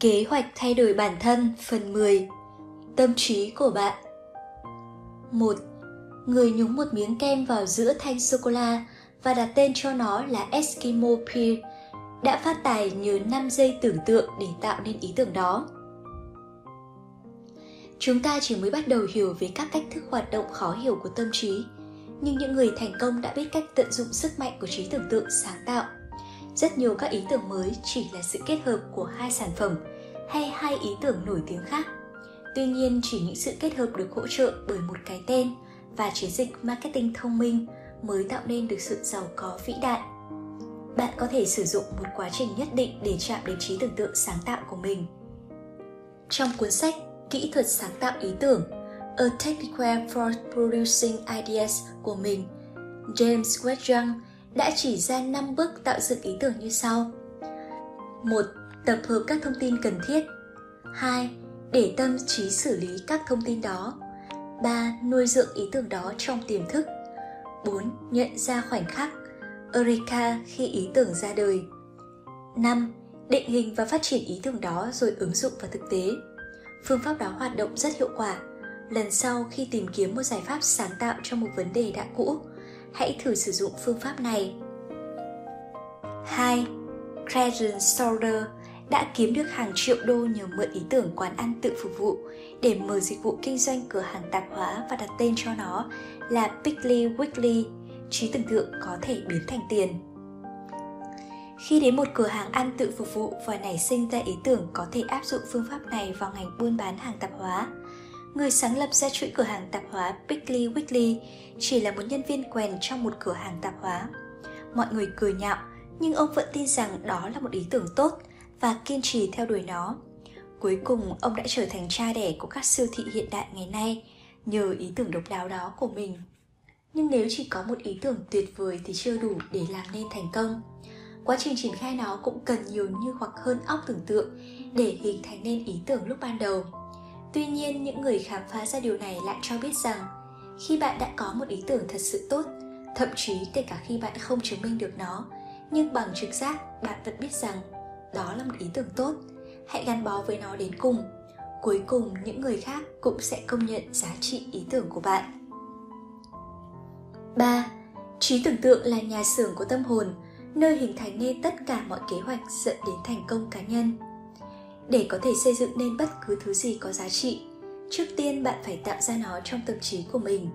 Kế hoạch thay đổi bản thân phần 10 Tâm trí của bạn 1. Người nhúng một miếng kem vào giữa thanh sô-cô-la và đặt tên cho nó là Eskimo Pear đã phát tài nhờ 5 giây tưởng tượng để tạo nên ý tưởng đó. Chúng ta chỉ mới bắt đầu hiểu về các cách thức hoạt động khó hiểu của tâm trí, nhưng những người thành công đã biết cách tận dụng sức mạnh của trí tưởng tượng sáng tạo. Rất nhiều các ý tưởng mới chỉ là sự kết hợp của hai sản phẩm hay hai ý tưởng nổi tiếng khác. Tuy nhiên, chỉ những sự kết hợp được hỗ trợ bởi một cái tên và chiến dịch marketing thông minh mới tạo nên được sự giàu có vĩ đại. Bạn có thể sử dụng một quá trình nhất định để chạm đến trí tưởng tượng sáng tạo của mình. Trong cuốn sách Kỹ thuật sáng tạo ý tưởng A Technique for Producing Ideas của mình, James Wedge đã chỉ ra 5 bước tạo dựng ý tưởng như sau. 1. Tập hợp các thông tin cần thiết. 2. Để tâm trí xử lý các thông tin đó. 3. Nuôi dưỡng ý tưởng đó trong tiềm thức. 4. Nhận ra khoảnh khắc Eureka khi ý tưởng ra đời. 5. Định hình và phát triển ý tưởng đó rồi ứng dụng vào thực tế. Phương pháp đó hoạt động rất hiệu quả. Lần sau khi tìm kiếm một giải pháp sáng tạo cho một vấn đề đã cũ, hãy thử sử dụng phương pháp này. 2. Credence Solder đã kiếm được hàng triệu đô nhờ mượn ý tưởng quán ăn tự phục vụ để mở dịch vụ kinh doanh cửa hàng tạp hóa và đặt tên cho nó là Piggly Wiggly, trí tưởng tượng có thể biến thành tiền. Khi đến một cửa hàng ăn tự phục vụ và nảy sinh ra ý tưởng có thể áp dụng phương pháp này vào ngành buôn bán hàng tạp hóa, người sáng lập ra chuỗi cửa hàng tạp hóa Piggly Wiggly chỉ là một nhân viên quèn trong một cửa hàng tạp hóa. Mọi người cười nhạo, nhưng ông vẫn tin rằng đó là một ý tưởng tốt và kiên trì theo đuổi nó. Cuối cùng, ông đã trở thành cha đẻ của các siêu thị hiện đại ngày nay nhờ ý tưởng độc đáo đó của mình. Nhưng nếu chỉ có một ý tưởng tuyệt vời thì chưa đủ để làm nên thành công. Quá trình triển khai nó cũng cần nhiều như hoặc hơn óc tưởng tượng để hình thành nên ý tưởng lúc ban đầu. Tuy nhiên, những người khám phá ra điều này lại cho biết rằng khi bạn đã có một ý tưởng thật sự tốt, thậm chí kể cả khi bạn không chứng minh được nó, nhưng bằng trực giác bạn vẫn biết rằng đó là một ý tưởng tốt hãy gắn bó với nó đến cùng cuối cùng những người khác cũng sẽ công nhận giá trị ý tưởng của bạn 3. Trí tưởng tượng là nhà xưởng của tâm hồn, nơi hình thành nên tất cả mọi kế hoạch dẫn đến thành công cá nhân. Để có thể xây dựng nên bất cứ thứ gì có giá trị, trước tiên bạn phải tạo ra nó trong tâm trí của mình.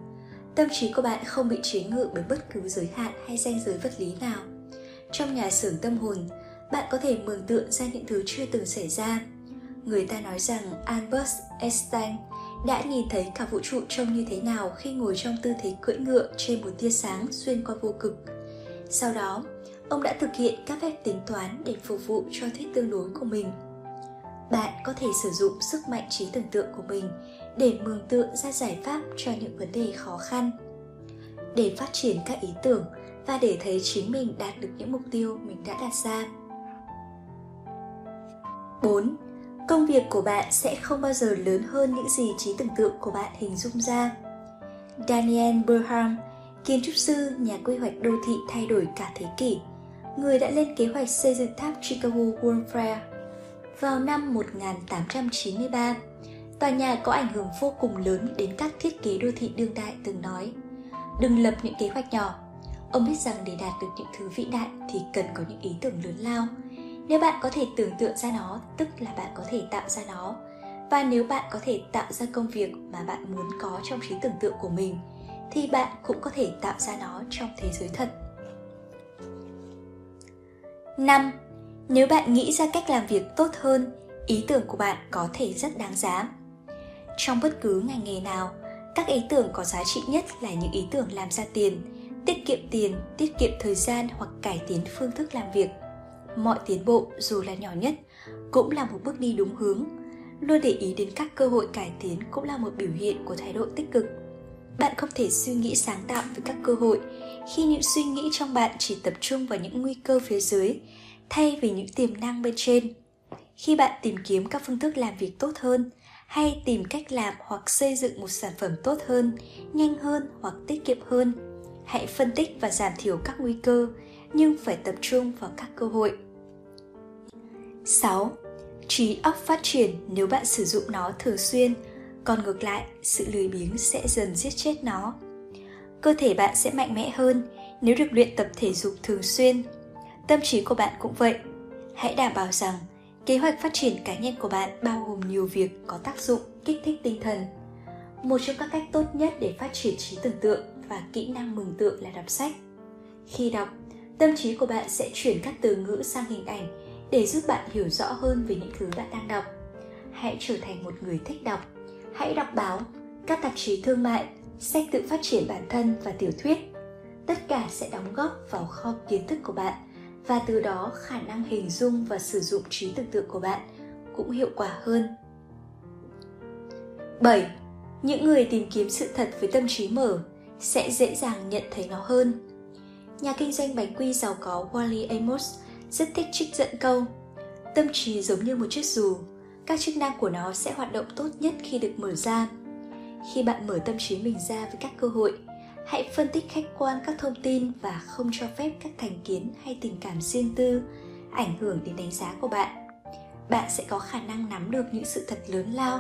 Tâm trí của bạn không bị chế ngự bởi bất cứ giới hạn hay ranh giới vật lý nào. Trong nhà xưởng tâm hồn, bạn có thể mường tượng ra những thứ chưa từng xảy ra. Người ta nói rằng Albert Einstein đã nhìn thấy cả vũ trụ trông như thế nào khi ngồi trong tư thế cưỡi ngựa trên một tia sáng xuyên qua vô cực. Sau đó, ông đã thực hiện các phép tính toán để phục vụ cho thuyết tương đối của mình. Bạn có thể sử dụng sức mạnh trí tưởng tượng của mình để mường tượng ra giải pháp cho những vấn đề khó khăn. Để phát triển các ý tưởng và để thấy chính mình đạt được những mục tiêu mình đã đặt ra. 4. Công việc của bạn sẽ không bao giờ lớn hơn những gì trí tưởng tượng của bạn hình dung ra. Daniel Burham, kiến trúc sư, nhà quy hoạch đô thị thay đổi cả thế kỷ, người đã lên kế hoạch xây dựng tháp Chicago World Fair. Vào năm 1893, tòa nhà có ảnh hưởng vô cùng lớn đến các thiết kế đô thị đương đại từng nói Đừng lập những kế hoạch nhỏ. Ông biết rằng để đạt được những thứ vĩ đại thì cần có những ý tưởng lớn lao, nếu bạn có thể tưởng tượng ra nó tức là bạn có thể tạo ra nó và nếu bạn có thể tạo ra công việc mà bạn muốn có trong trí tưởng tượng của mình thì bạn cũng có thể tạo ra nó trong thế giới thật 5. Nếu bạn nghĩ ra cách làm việc tốt hơn, ý tưởng của bạn có thể rất đáng giá. Trong bất cứ ngành nghề nào, các ý tưởng có giá trị nhất là những ý tưởng làm ra tiền, tiết kiệm tiền, tiết kiệm thời gian hoặc cải tiến phương thức làm việc – mọi tiến bộ, dù là nhỏ nhất, cũng là một bước đi đúng hướng. Luôn để ý đến các cơ hội cải tiến cũng là một biểu hiện của thái độ tích cực. Bạn không thể suy nghĩ sáng tạo về các cơ hội khi những suy nghĩ trong bạn chỉ tập trung vào những nguy cơ phía dưới, thay vì những tiềm năng bên trên. Khi bạn tìm kiếm các phương thức làm việc tốt hơn, hay tìm cách làm hoặc xây dựng một sản phẩm tốt hơn, nhanh hơn hoặc tiết kiệm hơn, hãy phân tích và giảm thiểu các nguy cơ, nhưng phải tập trung vào các cơ hội. 6. Trí óc phát triển nếu bạn sử dụng nó thường xuyên, còn ngược lại, sự lười biếng sẽ dần giết chết nó. Cơ thể bạn sẽ mạnh mẽ hơn nếu được luyện tập thể dục thường xuyên. Tâm trí của bạn cũng vậy. Hãy đảm bảo rằng kế hoạch phát triển cá nhân của bạn bao gồm nhiều việc có tác dụng kích thích tinh thần. Một trong các cách tốt nhất để phát triển trí tưởng tượng và kỹ năng mường tượng là đọc sách. Khi đọc, tâm trí của bạn sẽ chuyển các từ ngữ sang hình ảnh để giúp bạn hiểu rõ hơn về những thứ bạn đang đọc. Hãy trở thành một người thích đọc. Hãy đọc báo, các tạp chí thương mại, sách tự phát triển bản thân và tiểu thuyết. Tất cả sẽ đóng góp vào kho kiến thức của bạn và từ đó khả năng hình dung và sử dụng trí tưởng tượng của bạn cũng hiệu quả hơn. 7. Những người tìm kiếm sự thật với tâm trí mở sẽ dễ dàng nhận thấy nó hơn. Nhà kinh doanh bánh quy giàu có Wally Amos rất thích trích dẫn câu Tâm trí giống như một chiếc dù, các chức năng của nó sẽ hoạt động tốt nhất khi được mở ra. Khi bạn mở tâm trí mình ra với các cơ hội, hãy phân tích khách quan các thông tin và không cho phép các thành kiến hay tình cảm riêng tư ảnh hưởng đến đánh giá của bạn. Bạn sẽ có khả năng nắm được những sự thật lớn lao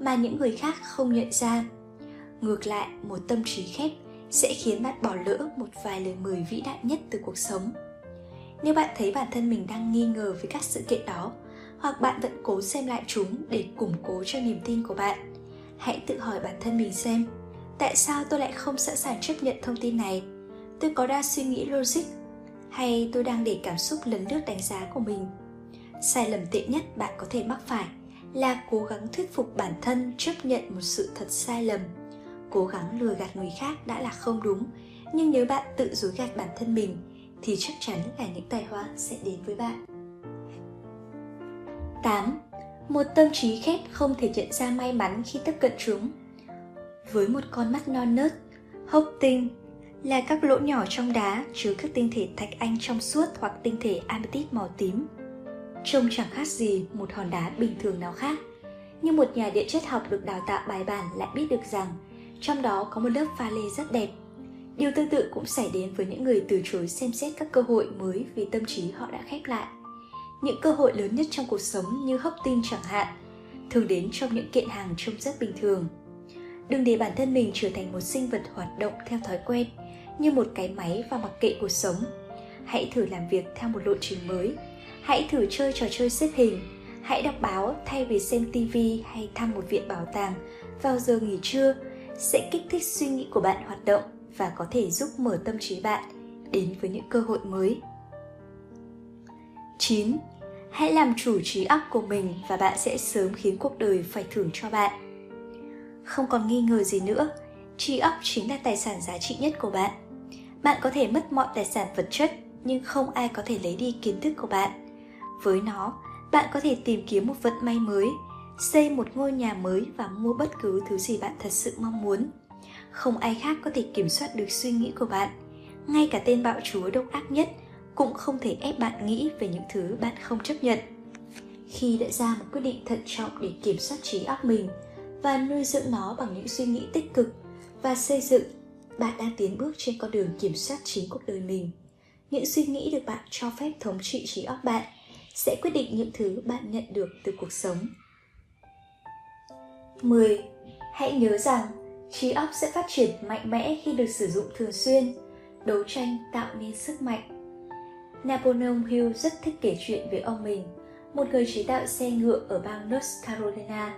mà những người khác không nhận ra. Ngược lại, một tâm trí khép sẽ khiến bạn bỏ lỡ một vài lời mời vĩ đại nhất từ cuộc sống nếu bạn thấy bản thân mình đang nghi ngờ với các sự kiện đó, hoặc bạn vẫn cố xem lại chúng để củng cố cho niềm tin của bạn, hãy tự hỏi bản thân mình xem, tại sao tôi lại không sẵn sàng chấp nhận thông tin này? Tôi có đa suy nghĩ logic, hay tôi đang để cảm xúc lấn lướt đánh giá của mình? Sai lầm tệ nhất bạn có thể mắc phải là cố gắng thuyết phục bản thân chấp nhận một sự thật sai lầm. Cố gắng lừa gạt người khác đã là không đúng, nhưng nếu bạn tự dối gạt bản thân mình thì chắc chắn là những tài hoa sẽ đến với bạn. 8. Một tâm trí khép không thể nhận ra may mắn khi tiếp cận chúng. Với một con mắt non nớt, hốc tinh là các lỗ nhỏ trong đá chứa các tinh thể thạch anh trong suốt hoặc tinh thể amethyst màu tím. Trông chẳng khác gì một hòn đá bình thường nào khác. Nhưng một nhà địa chất học được đào tạo bài bản lại biết được rằng trong đó có một lớp pha lê rất đẹp Điều tương tự cũng xảy đến với những người từ chối xem xét các cơ hội mới vì tâm trí họ đã khép lại. Những cơ hội lớn nhất trong cuộc sống như hấp tin chẳng hạn, thường đến trong những kiện hàng trông rất bình thường. Đừng để bản thân mình trở thành một sinh vật hoạt động theo thói quen, như một cái máy và mặc kệ cuộc sống. Hãy thử làm việc theo một lộ trình mới. Hãy thử chơi trò chơi xếp hình. Hãy đọc báo thay vì xem TV hay thăm một viện bảo tàng vào giờ nghỉ trưa sẽ kích thích suy nghĩ của bạn hoạt động và có thể giúp mở tâm trí bạn đến với những cơ hội mới. 9. Hãy làm chủ trí óc của mình và bạn sẽ sớm khiến cuộc đời phải thưởng cho bạn. Không còn nghi ngờ gì nữa, trí óc chính là tài sản giá trị nhất của bạn. Bạn có thể mất mọi tài sản vật chất nhưng không ai có thể lấy đi kiến thức của bạn. Với nó, bạn có thể tìm kiếm một vận may mới, xây một ngôi nhà mới và mua bất cứ thứ gì bạn thật sự mong muốn không ai khác có thể kiểm soát được suy nghĩ của bạn. Ngay cả tên bạo chúa độc ác nhất cũng không thể ép bạn nghĩ về những thứ bạn không chấp nhận. Khi đã ra một quyết định thận trọng để kiểm soát trí óc mình và nuôi dưỡng nó bằng những suy nghĩ tích cực và xây dựng, bạn đang tiến bước trên con đường kiểm soát chính cuộc đời mình. Những suy nghĩ được bạn cho phép thống trị trí óc bạn sẽ quyết định những thứ bạn nhận được từ cuộc sống. 10. Hãy nhớ rằng trí óc sẽ phát triển mạnh mẽ khi được sử dụng thường xuyên, đấu tranh tạo nên sức mạnh. Napoleon hill rất thích kể chuyện về ông mình, một người chế tạo xe ngựa ở bang north carolina.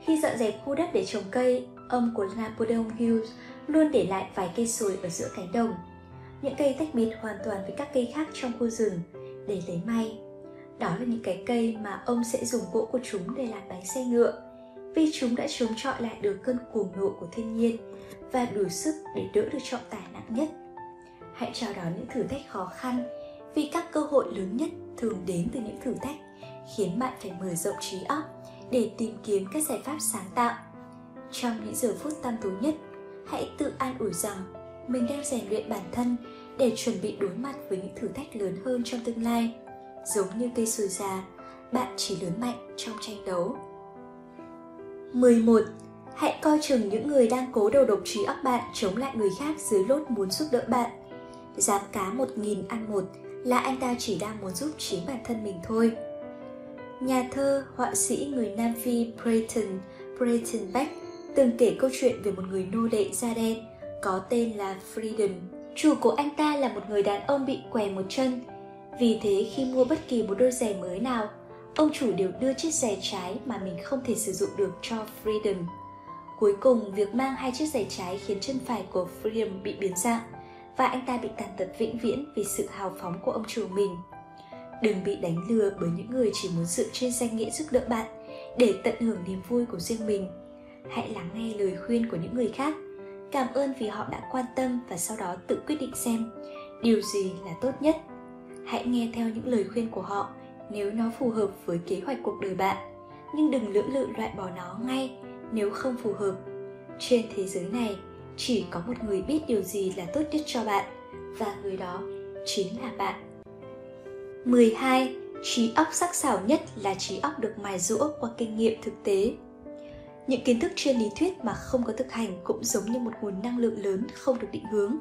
Khi dọn dẹp khu đất để trồng cây, ông của napoleon hill luôn để lại vài cây sồi ở giữa cánh đồng. Những cây tách biệt hoàn toàn với các cây khác trong khu rừng để lấy may. Đó là những cái cây mà ông sẽ dùng gỗ của chúng để làm bánh xe ngựa vì chúng đã chống chọi lại được cơn cuồng nộ của thiên nhiên và đủ sức để đỡ được trọng tải nặng nhất. Hãy chào đón những thử thách khó khăn vì các cơ hội lớn nhất thường đến từ những thử thách khiến bạn phải mở rộng trí óc để tìm kiếm các giải pháp sáng tạo. Trong những giờ phút tăm tối nhất, hãy tự an ủi rằng mình đang rèn luyện bản thân để chuẩn bị đối mặt với những thử thách lớn hơn trong tương lai. Giống như cây sồi già, bạn chỉ lớn mạnh trong tranh đấu 11. Hãy coi chừng những người đang cố đầu độc trí óc bạn chống lại người khác dưới lốt muốn giúp đỡ bạn. Dám cá một nghìn ăn một là anh ta chỉ đang muốn giúp chính bản thân mình thôi. Nhà thơ, họa sĩ người Nam Phi Brayton, Brayton Beck từng kể câu chuyện về một người nô lệ da đen có tên là Freedom. Chủ của anh ta là một người đàn ông bị què một chân. Vì thế khi mua bất kỳ một đôi giày mới nào, ông chủ đều đưa chiếc giày trái mà mình không thể sử dụng được cho Freedom. Cuối cùng, việc mang hai chiếc giày trái khiến chân phải của Freedom bị biến dạng và anh ta bị tàn tật vĩnh viễn vì sự hào phóng của ông chủ mình. Đừng bị đánh lừa bởi những người chỉ muốn dựa trên danh nghĩa giúp đỡ bạn để tận hưởng niềm vui của riêng mình. Hãy lắng nghe lời khuyên của những người khác. Cảm ơn vì họ đã quan tâm và sau đó tự quyết định xem điều gì là tốt nhất. Hãy nghe theo những lời khuyên của họ nếu nó phù hợp với kế hoạch cuộc đời bạn, nhưng đừng lưỡng lự loại bỏ nó ngay nếu không phù hợp. Trên thế giới này, chỉ có một người biết điều gì là tốt nhất cho bạn và người đó chính là bạn. 12. Trí óc sắc sảo nhất là trí óc được mài rũa qua kinh nghiệm thực tế. Những kiến thức trên lý thuyết mà không có thực hành cũng giống như một nguồn năng lượng lớn không được định hướng.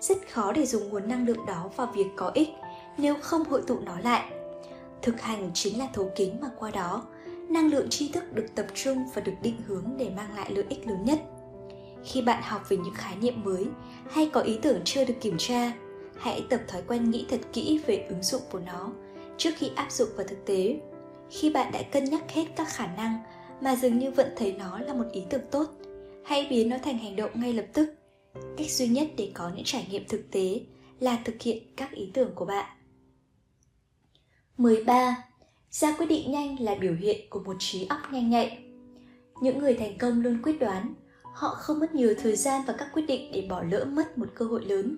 Rất khó để dùng nguồn năng lượng đó vào việc có ích nếu không hội tụ nó lại. Thực hành chính là thấu kính mà qua đó, năng lượng tri thức được tập trung và được định hướng để mang lại lợi ích lớn nhất. Khi bạn học về những khái niệm mới hay có ý tưởng chưa được kiểm tra, hãy tập thói quen nghĩ thật kỹ về ứng dụng của nó trước khi áp dụng vào thực tế. Khi bạn đã cân nhắc hết các khả năng mà dường như vẫn thấy nó là một ý tưởng tốt, hãy biến nó thành hành động ngay lập tức. Cách duy nhất để có những trải nghiệm thực tế là thực hiện các ý tưởng của bạn. 13. Ra quyết định nhanh là biểu hiện của một trí óc nhanh nhạy. Những người thành công luôn quyết đoán, họ không mất nhiều thời gian và các quyết định để bỏ lỡ mất một cơ hội lớn.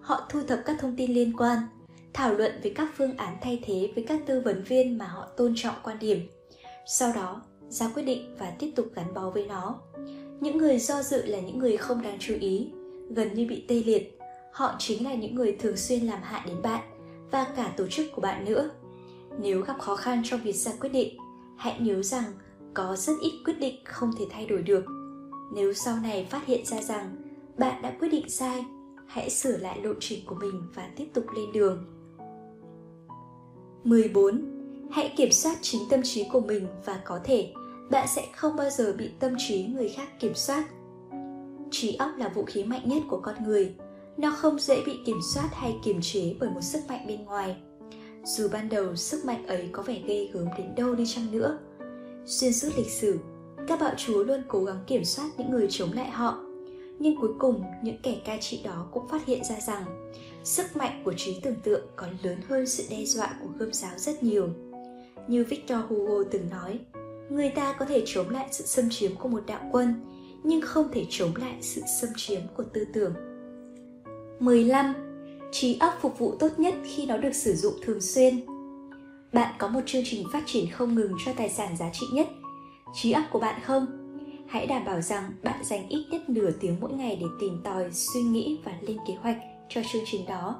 Họ thu thập các thông tin liên quan, thảo luận về các phương án thay thế với các tư vấn viên mà họ tôn trọng quan điểm. Sau đó, ra quyết định và tiếp tục gắn bó với nó. Những người do dự là những người không đáng chú ý, gần như bị tê liệt. Họ chính là những người thường xuyên làm hại đến bạn và cả tổ chức của bạn nữa. Nếu gặp khó khăn trong việc ra quyết định, hãy nhớ rằng có rất ít quyết định không thể thay đổi được. Nếu sau này phát hiện ra rằng bạn đã quyết định sai, hãy sửa lại lộ trình của mình và tiếp tục lên đường. 14. Hãy kiểm soát chính tâm trí của mình và có thể bạn sẽ không bao giờ bị tâm trí người khác kiểm soát. Trí óc là vũ khí mạnh nhất của con người. Nó không dễ bị kiểm soát hay kiềm chế bởi một sức mạnh bên ngoài. Dù ban đầu sức mạnh ấy có vẻ ghê gớm đến đâu đi chăng nữa. Xuyên suốt lịch sử, các bạo chúa luôn cố gắng kiểm soát những người chống lại họ. Nhưng cuối cùng, những kẻ cai trị đó cũng phát hiện ra rằng sức mạnh của trí tưởng tượng còn lớn hơn sự đe dọa của gươm giáo rất nhiều. Như Victor Hugo từng nói, người ta có thể chống lại sự xâm chiếm của một đạo quân, nhưng không thể chống lại sự xâm chiếm của tư tưởng. 15. Trí óc phục vụ tốt nhất khi nó được sử dụng thường xuyên. Bạn có một chương trình phát triển không ngừng cho tài sản giá trị nhất, trí óc của bạn không? Hãy đảm bảo rằng bạn dành ít nhất nửa tiếng mỗi ngày để tìm tòi, suy nghĩ và lên kế hoạch cho chương trình đó.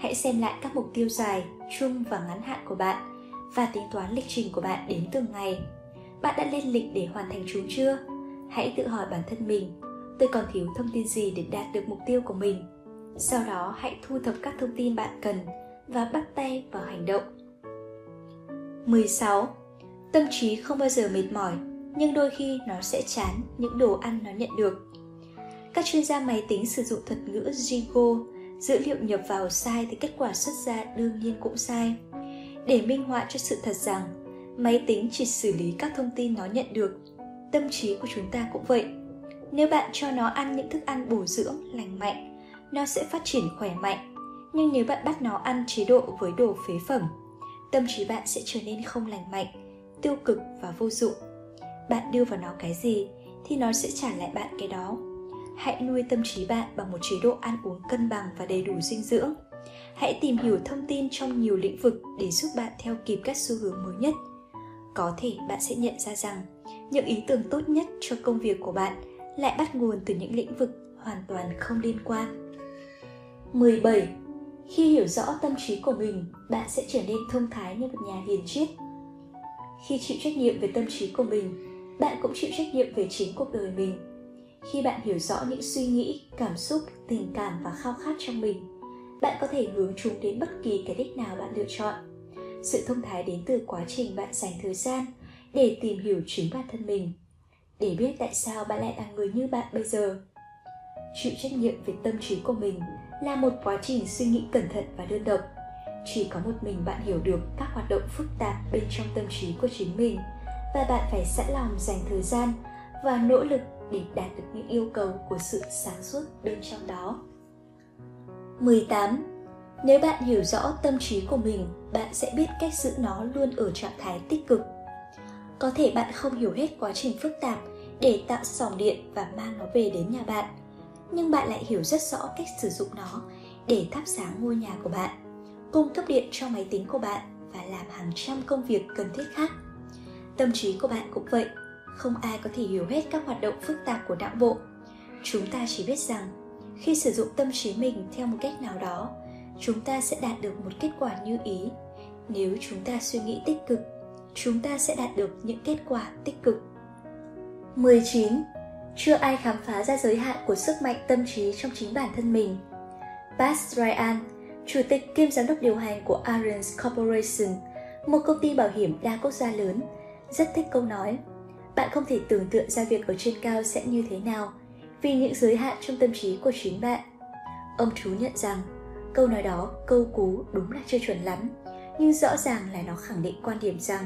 Hãy xem lại các mục tiêu dài, trung và ngắn hạn của bạn và tính toán lịch trình của bạn đến từng ngày. Bạn đã lên lịch để hoàn thành chúng chưa? Hãy tự hỏi bản thân mình, tôi còn thiếu thông tin gì để đạt được mục tiêu của mình? Sau đó hãy thu thập các thông tin bạn cần và bắt tay vào hành động. 16. Tâm trí không bao giờ mệt mỏi, nhưng đôi khi nó sẽ chán những đồ ăn nó nhận được. Các chuyên gia máy tính sử dụng thuật ngữ Jigo, dữ liệu nhập vào sai thì kết quả xuất ra đương nhiên cũng sai. Để minh họa cho sự thật rằng máy tính chỉ xử lý các thông tin nó nhận được, tâm trí của chúng ta cũng vậy. Nếu bạn cho nó ăn những thức ăn bổ dưỡng, lành mạnh, nó sẽ phát triển khỏe mạnh. Nhưng nếu bạn bắt nó ăn chế độ với đồ phế phẩm, tâm trí bạn sẽ trở nên không lành mạnh, tiêu cực và vô dụng. Bạn đưa vào nó cái gì thì nó sẽ trả lại bạn cái đó. Hãy nuôi tâm trí bạn bằng một chế độ ăn uống cân bằng và đầy đủ dinh dưỡng. Hãy tìm hiểu thông tin trong nhiều lĩnh vực để giúp bạn theo kịp các xu hướng mới nhất. Có thể bạn sẽ nhận ra rằng những ý tưởng tốt nhất cho công việc của bạn lại bắt nguồn từ những lĩnh vực hoàn toàn không liên quan. 17. Khi hiểu rõ tâm trí của mình, bạn sẽ trở nên thông thái như một nhà hiền triết. Khi chịu trách nhiệm về tâm trí của mình, bạn cũng chịu trách nhiệm về chính cuộc đời mình. Khi bạn hiểu rõ những suy nghĩ, cảm xúc, tình cảm và khao khát trong mình, bạn có thể hướng chúng đến bất kỳ cái đích nào bạn lựa chọn. sự thông thái đến từ quá trình bạn dành thời gian để tìm hiểu chính bản thân mình để biết tại sao bạn lại là người như bạn bây giờ chịu trách nhiệm về tâm trí của mình là một quá trình suy nghĩ cẩn thận và đơn độc chỉ có một mình bạn hiểu được các hoạt động phức tạp bên trong tâm trí của chính mình và bạn phải sẵn lòng dành thời gian và nỗ lực để đạt được những yêu cầu của sự sáng suốt bên trong đó. 18. Nếu bạn hiểu rõ tâm trí của mình, bạn sẽ biết cách giữ nó luôn ở trạng thái tích cực. Có thể bạn không hiểu hết quá trình phức tạp để tạo sóng điện và mang nó về đến nhà bạn, nhưng bạn lại hiểu rất rõ cách sử dụng nó để thắp sáng ngôi nhà của bạn, cung cấp điện cho máy tính của bạn và làm hàng trăm công việc cần thiết khác. Tâm trí của bạn cũng vậy, không ai có thể hiểu hết các hoạt động phức tạp của não bộ. Chúng ta chỉ biết rằng khi sử dụng tâm trí mình theo một cách nào đó, chúng ta sẽ đạt được một kết quả như ý. Nếu chúng ta suy nghĩ tích cực, chúng ta sẽ đạt được những kết quả tích cực. 19. Chưa ai khám phá ra giới hạn của sức mạnh tâm trí trong chính bản thân mình. Bas Ryan, chủ tịch kiêm giám đốc điều hành của Arons Corporation, một công ty bảo hiểm đa quốc gia lớn, rất thích câu nói bạn không thể tưởng tượng ra việc ở trên cao sẽ như thế nào vì những giới hạn trong tâm trí của chính bạn. Ông chú nhận rằng câu nói đó câu cú đúng là chưa chuẩn lắm, nhưng rõ ràng là nó khẳng định quan điểm rằng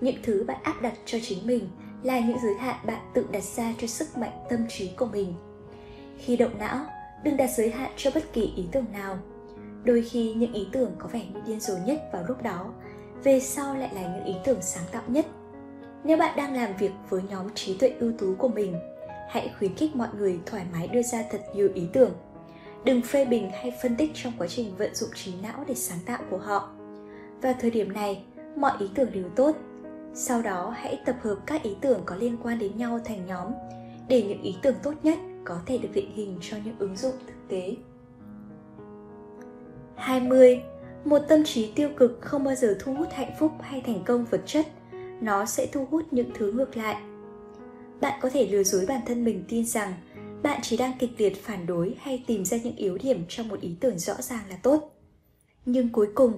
những thứ bạn áp đặt cho chính mình là những giới hạn bạn tự đặt ra cho sức mạnh tâm trí của mình. Khi động não, đừng đặt giới hạn cho bất kỳ ý tưởng nào. Đôi khi những ý tưởng có vẻ như điên rồ nhất vào lúc đó, về sau lại là những ý tưởng sáng tạo nhất nếu bạn đang làm việc với nhóm trí tuệ ưu tú của mình, hãy khuyến khích mọi người thoải mái đưa ra thật nhiều ý tưởng. Đừng phê bình hay phân tích trong quá trình vận dụng trí não để sáng tạo của họ. Vào thời điểm này, mọi ý tưởng đều tốt. Sau đó, hãy tập hợp các ý tưởng có liên quan đến nhau thành nhóm, để những ý tưởng tốt nhất có thể được định hình cho những ứng dụng thực tế. 20. Một tâm trí tiêu cực không bao giờ thu hút hạnh phúc hay thành công vật chất, nó sẽ thu hút những thứ ngược lại bạn có thể lừa dối bản thân mình tin rằng bạn chỉ đang kịch liệt phản đối hay tìm ra những yếu điểm trong một ý tưởng rõ ràng là tốt nhưng cuối cùng,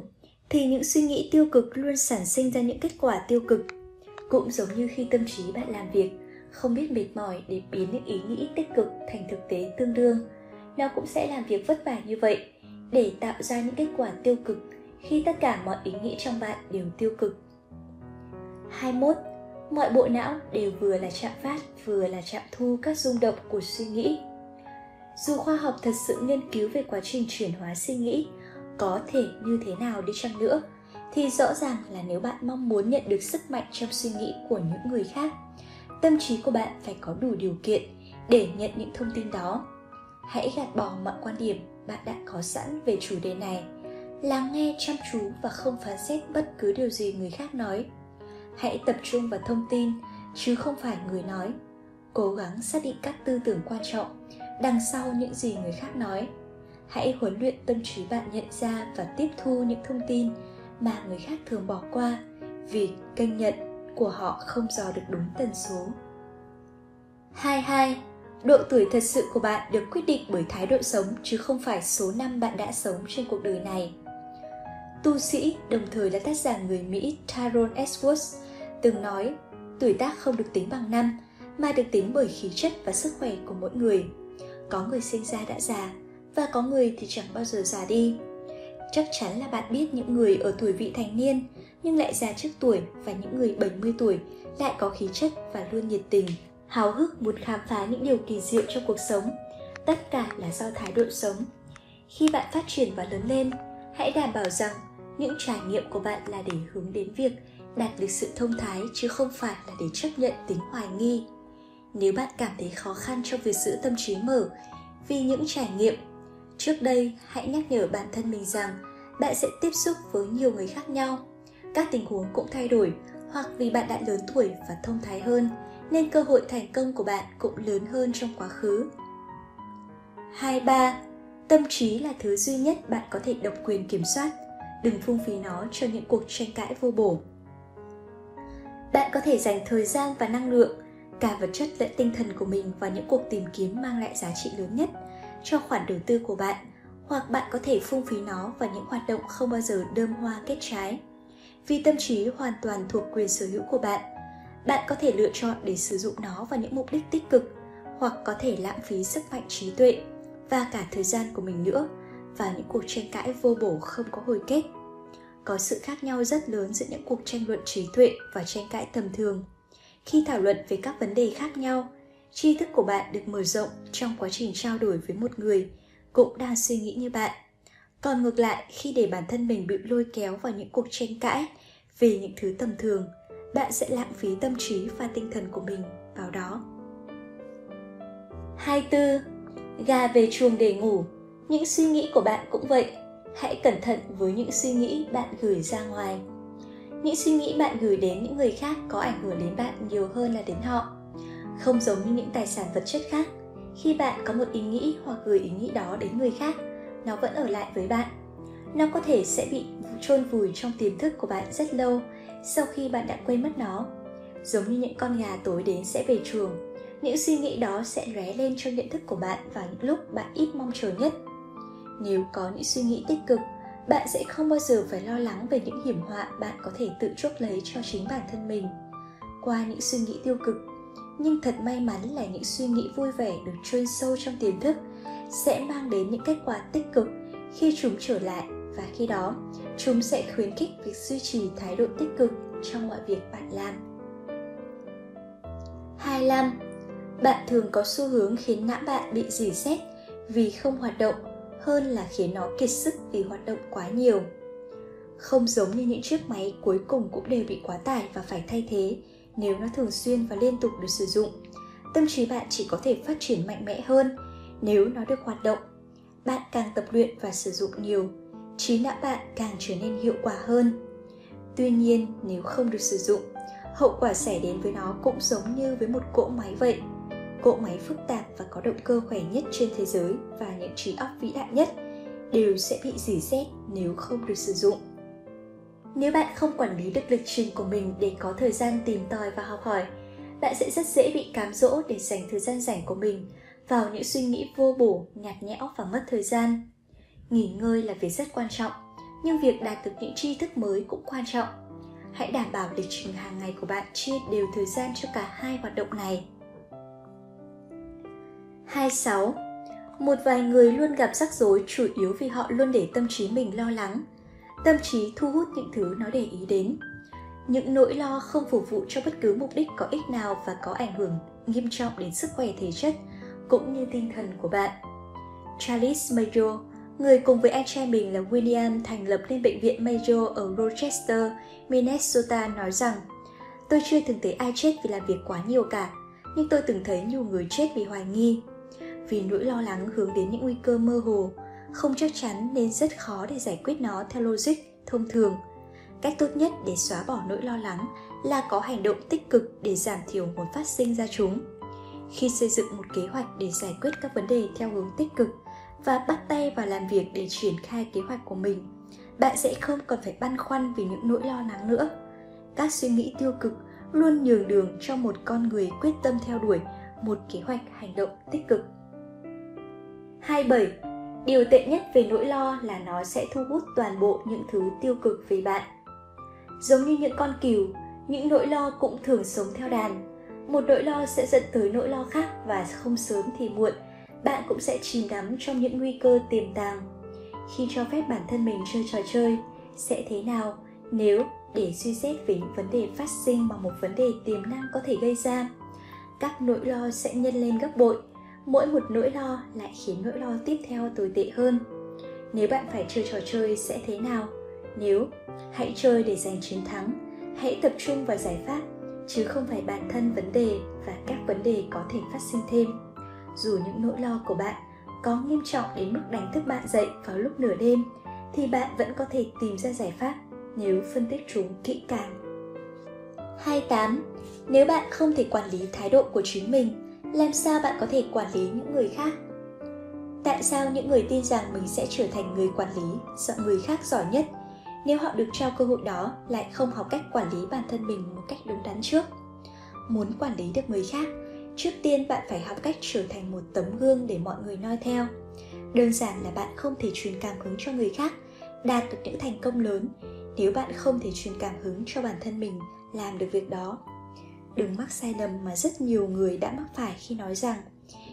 thì những suy nghĩ tiêu cực luôn sản sinh ra những kết quả tiêu cực cũng giống như khi tâm trí bạn làm việc không biết mệt mỏi để biến những ý nghĩ tích cực thành thực tế tương đương nó cũng sẽ làm việc vất vả như vậy để tạo ra những kết quả tiêu cực khi tất cả mọi ý nghĩ trong bạn đều tiêu cực 21. Mọi bộ não đều vừa là chạm phát vừa là chạm thu các rung động của suy nghĩ. Dù khoa học thật sự nghiên cứu về quá trình chuyển hóa suy nghĩ có thể như thế nào đi chăng nữa, thì rõ ràng là nếu bạn mong muốn nhận được sức mạnh trong suy nghĩ của những người khác, tâm trí của bạn phải có đủ điều kiện để nhận những thông tin đó. Hãy gạt bỏ mọi quan điểm bạn đã có sẵn về chủ đề này, lắng nghe chăm chú và không phán xét bất cứ điều gì người khác nói. Hãy tập trung vào thông tin chứ không phải người nói. Cố gắng xác định các tư tưởng quan trọng đằng sau những gì người khác nói. Hãy huấn luyện tâm trí bạn nhận ra và tiếp thu những thông tin mà người khác thường bỏ qua vì kênh nhận của họ không dò được đúng tần số 22. Độ tuổi thật sự của bạn được quyết định bởi thái độ sống chứ không phải số năm bạn đã sống trên cuộc đời này. Tu sĩ, đồng thời là tác giả người Mỹ Tyrone Edwards từng nói tuổi tác không được tính bằng năm mà được tính bởi khí chất và sức khỏe của mỗi người có người sinh ra đã già và có người thì chẳng bao giờ già đi chắc chắn là bạn biết những người ở tuổi vị thành niên nhưng lại già trước tuổi và những người 70 tuổi lại có khí chất và luôn nhiệt tình, háo hức muốn khám phá những điều kỳ diệu trong cuộc sống. Tất cả là do thái độ sống. Khi bạn phát triển và lớn lên, hãy đảm bảo rằng những trải nghiệm của bạn là để hướng đến việc đạt được sự thông thái chứ không phải là để chấp nhận tính hoài nghi nếu bạn cảm thấy khó khăn trong việc giữ tâm trí mở vì những trải nghiệm trước đây, hãy nhắc nhở bản thân mình rằng bạn sẽ tiếp xúc với nhiều người khác nhau các tình huống cũng thay đổi, hoặc vì bạn đã lớn tuổi và thông thái hơn, nên cơ hội thành công của bạn cũng lớn hơn trong quá khứ 23. Tâm trí là thứ duy nhất bạn có thể độc quyền kiểm soát. Đừng phung phí nó cho những cuộc tranh cãi vô bổ bạn có thể dành thời gian và năng lượng, cả vật chất lẫn tinh thần của mình vào những cuộc tìm kiếm mang lại giá trị lớn nhất cho khoản đầu tư của bạn hoặc bạn có thể phung phí nó vào những hoạt động không bao giờ đơm hoa kết trái vì tâm trí hoàn toàn thuộc quyền sở hữu của bạn. Bạn có thể lựa chọn để sử dụng nó vào những mục đích tích cực hoặc có thể lãng phí sức mạnh trí tuệ và cả thời gian của mình nữa vào những cuộc tranh cãi vô bổ không có hồi kết. Có sự khác nhau rất lớn giữa những cuộc tranh luận trí tuệ và tranh cãi tầm thường. Khi thảo luận về các vấn đề khác nhau, tri thức của bạn được mở rộng trong quá trình trao đổi với một người cũng đang suy nghĩ như bạn. Còn ngược lại, khi để bản thân mình bị lôi kéo vào những cuộc tranh cãi về những thứ tầm thường, bạn sẽ lãng phí tâm trí và tinh thần của mình vào đó. 24. Gà về chuồng để ngủ. Những suy nghĩ của bạn cũng vậy. Hãy cẩn thận với những suy nghĩ bạn gửi ra ngoài. Những suy nghĩ bạn gửi đến những người khác có ảnh hưởng đến bạn nhiều hơn là đến họ. Không giống như những tài sản vật chất khác, khi bạn có một ý nghĩ hoặc gửi ý nghĩ đó đến người khác, nó vẫn ở lại với bạn. Nó có thể sẽ bị chôn vùi trong tiềm thức của bạn rất lâu sau khi bạn đã quên mất nó. Giống như những con gà tối đến sẽ về chuồng, những suy nghĩ đó sẽ lóe lên trong nhận thức của bạn vào những lúc bạn ít mong chờ nhất. Nếu có những suy nghĩ tích cực, bạn sẽ không bao giờ phải lo lắng về những hiểm họa bạn có thể tự chuốc lấy cho chính bản thân mình. Qua những suy nghĩ tiêu cực, nhưng thật may mắn là những suy nghĩ vui vẻ được chôn sâu trong tiềm thức sẽ mang đến những kết quả tích cực khi chúng trở lại và khi đó, chúng sẽ khuyến khích việc duy trì thái độ tích cực trong mọi việc bạn làm. 25. Bạn thường có xu hướng khiến não bạn bị dỉ xét vì không hoạt động hơn là khiến nó kiệt sức vì hoạt động quá nhiều. Không giống như những chiếc máy cuối cùng cũng đều bị quá tải và phải thay thế nếu nó thường xuyên và liên tục được sử dụng. Tâm trí bạn chỉ có thể phát triển mạnh mẽ hơn nếu nó được hoạt động. Bạn càng tập luyện và sử dụng nhiều, trí não bạn càng trở nên hiệu quả hơn. Tuy nhiên, nếu không được sử dụng, hậu quả xảy đến với nó cũng giống như với một cỗ máy vậy cỗ máy phức tạp và có động cơ khỏe nhất trên thế giới và những trí óc vĩ đại nhất đều sẽ bị dỉ xét nếu không được sử dụng. Nếu bạn không quản lý được lịch trình của mình để có thời gian tìm tòi và học hỏi, bạn sẽ rất dễ bị cám dỗ để dành thời gian rảnh của mình vào những suy nghĩ vô bổ, nhạt nhẽo và mất thời gian. Nghỉ ngơi là việc rất quan trọng, nhưng việc đạt được những tri thức mới cũng quan trọng. Hãy đảm bảo lịch trình hàng ngày của bạn chia đều thời gian cho cả hai hoạt động này. 26. Một vài người luôn gặp rắc rối chủ yếu vì họ luôn để tâm trí mình lo lắng. Tâm trí thu hút những thứ nó để ý đến. Những nỗi lo không phục vụ cho bất cứ mục đích có ích nào và có ảnh hưởng nghiêm trọng đến sức khỏe thể chất cũng như tinh thần của bạn. Charles Mayo, người cùng với anh trai mình là William thành lập nên bệnh viện Mayo ở Rochester, Minnesota nói rằng Tôi chưa từng thấy ai chết vì làm việc quá nhiều cả, nhưng tôi từng thấy nhiều người chết vì hoài nghi vì nỗi lo lắng hướng đến những nguy cơ mơ hồ không chắc chắn nên rất khó để giải quyết nó theo logic thông thường. Cách tốt nhất để xóa bỏ nỗi lo lắng là có hành động tích cực để giảm thiểu nguồn phát sinh ra chúng. Khi xây dựng một kế hoạch để giải quyết các vấn đề theo hướng tích cực và bắt tay vào làm việc để triển khai kế hoạch của mình, bạn sẽ không còn phải băn khoăn vì những nỗi lo lắng nữa. Các suy nghĩ tiêu cực luôn nhường đường cho một con người quyết tâm theo đuổi một kế hoạch hành động tích cực. 27. Điều tệ nhất về nỗi lo là nó sẽ thu hút toàn bộ những thứ tiêu cực về bạn. Giống như những con cừu, những nỗi lo cũng thường sống theo đàn. Một nỗi lo sẽ dẫn tới nỗi lo khác và không sớm thì muộn, bạn cũng sẽ chìm đắm trong những nguy cơ tiềm tàng. Khi cho phép bản thân mình chơi trò chơi, sẽ thế nào nếu để suy xét về những vấn đề phát sinh mà một vấn đề tiềm năng có thể gây ra? Các nỗi lo sẽ nhân lên gấp bội mỗi một nỗi lo lại khiến nỗi lo tiếp theo tồi tệ hơn. Nếu bạn phải chơi trò chơi sẽ thế nào? Nếu, hãy chơi để giành chiến thắng, hãy tập trung vào giải pháp, chứ không phải bản thân vấn đề và các vấn đề có thể phát sinh thêm. Dù những nỗi lo của bạn có nghiêm trọng đến mức đánh thức bạn dậy vào lúc nửa đêm, thì bạn vẫn có thể tìm ra giải pháp nếu phân tích chúng kỹ càng. 28. Nếu bạn không thể quản lý thái độ của chính mình làm sao bạn có thể quản lý những người khác? Tại sao những người tin rằng mình sẽ trở thành người quản lý, sợ người khác giỏi nhất, nếu họ được trao cơ hội đó lại không học cách quản lý bản thân mình một cách đúng đắn trước? Muốn quản lý được người khác, trước tiên bạn phải học cách trở thành một tấm gương để mọi người noi theo. Đơn giản là bạn không thể truyền cảm hứng cho người khác, đạt được những thành công lớn. Nếu bạn không thể truyền cảm hứng cho bản thân mình, làm được việc đó đừng mắc sai lầm mà rất nhiều người đã mắc phải khi nói rằng,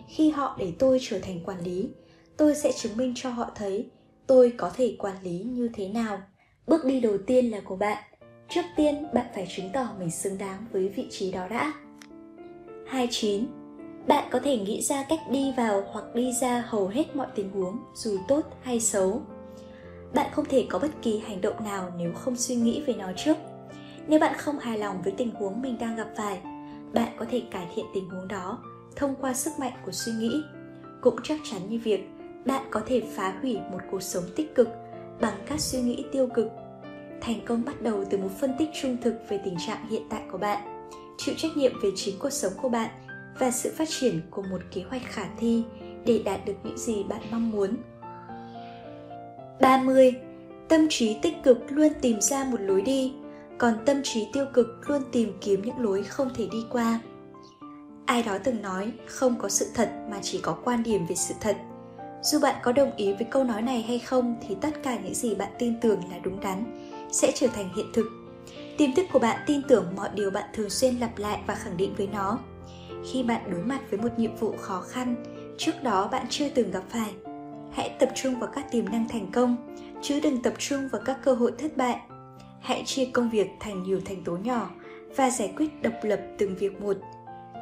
khi họ để tôi trở thành quản lý, tôi sẽ chứng minh cho họ thấy tôi có thể quản lý như thế nào. Bước đi đầu tiên là của bạn. Trước tiên, bạn phải chứng tỏ mình xứng đáng với vị trí đó đã. 29 bạn có thể nghĩ ra cách đi vào hoặc đi ra hầu hết mọi tình huống, dù tốt hay xấu. Bạn không thể có bất kỳ hành động nào nếu không suy nghĩ về nó trước nếu bạn không hài lòng với tình huống mình đang gặp phải bạn có thể cải thiện tình huống đó thông qua sức mạnh của suy nghĩ cũng chắc chắn như việc bạn có thể phá hủy một cuộc sống tích cực bằng các suy nghĩ tiêu cực thành công bắt đầu từ một phân tích trung thực về tình trạng hiện tại của bạn chịu trách nhiệm về chính cuộc sống của bạn và sự phát triển của một kế hoạch khả thi để đạt được những gì bạn mong muốn 30. Tâm trí tích cực luôn tìm ra một lối đi, còn tâm trí tiêu cực luôn tìm kiếm những lối không thể đi qua. Ai đó từng nói, không có sự thật mà chỉ có quan điểm về sự thật. Dù bạn có đồng ý với câu nói này hay không thì tất cả những gì bạn tin tưởng là đúng đắn sẽ trở thành hiện thực. Tiềm thức của bạn tin tưởng mọi điều bạn thường xuyên lặp lại và khẳng định với nó. Khi bạn đối mặt với một nhiệm vụ khó khăn, trước đó bạn chưa từng gặp phải, hãy tập trung vào các tiềm năng thành công chứ đừng tập trung vào các cơ hội thất bại hãy chia công việc thành nhiều thành tố nhỏ và giải quyết độc lập từng việc một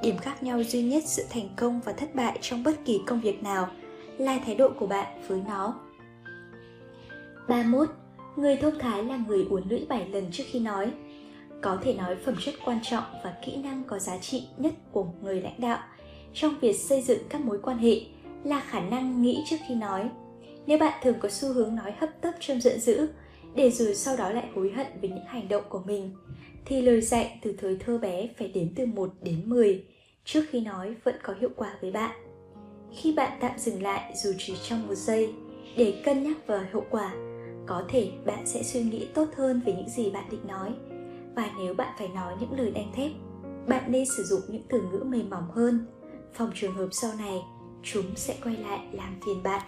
điểm khác nhau duy nhất giữa thành công và thất bại trong bất kỳ công việc nào là thái độ của bạn với nó 31. Người thông thái là người uốn lưỡi 7 lần trước khi nói. Có thể nói phẩm chất quan trọng và kỹ năng có giá trị nhất của người lãnh đạo trong việc xây dựng các mối quan hệ là khả năng nghĩ trước khi nói nếu bạn thường có xu hướng nói hấp tấp trong giận dữ để rồi sau đó lại hối hận về những hành động của mình thì lời dạy từ thời thơ bé phải đếm từ 1 đến 10 trước khi nói vẫn có hiệu quả với bạn. Khi bạn tạm dừng lại dù chỉ trong một giây để cân nhắc vào hiệu quả, có thể bạn sẽ suy nghĩ tốt hơn về những gì bạn định nói. Và nếu bạn phải nói những lời đanh thép, bạn nên sử dụng những từ ngữ mềm mỏng hơn, phòng trường hợp sau này chúng sẽ quay lại làm phiền bạn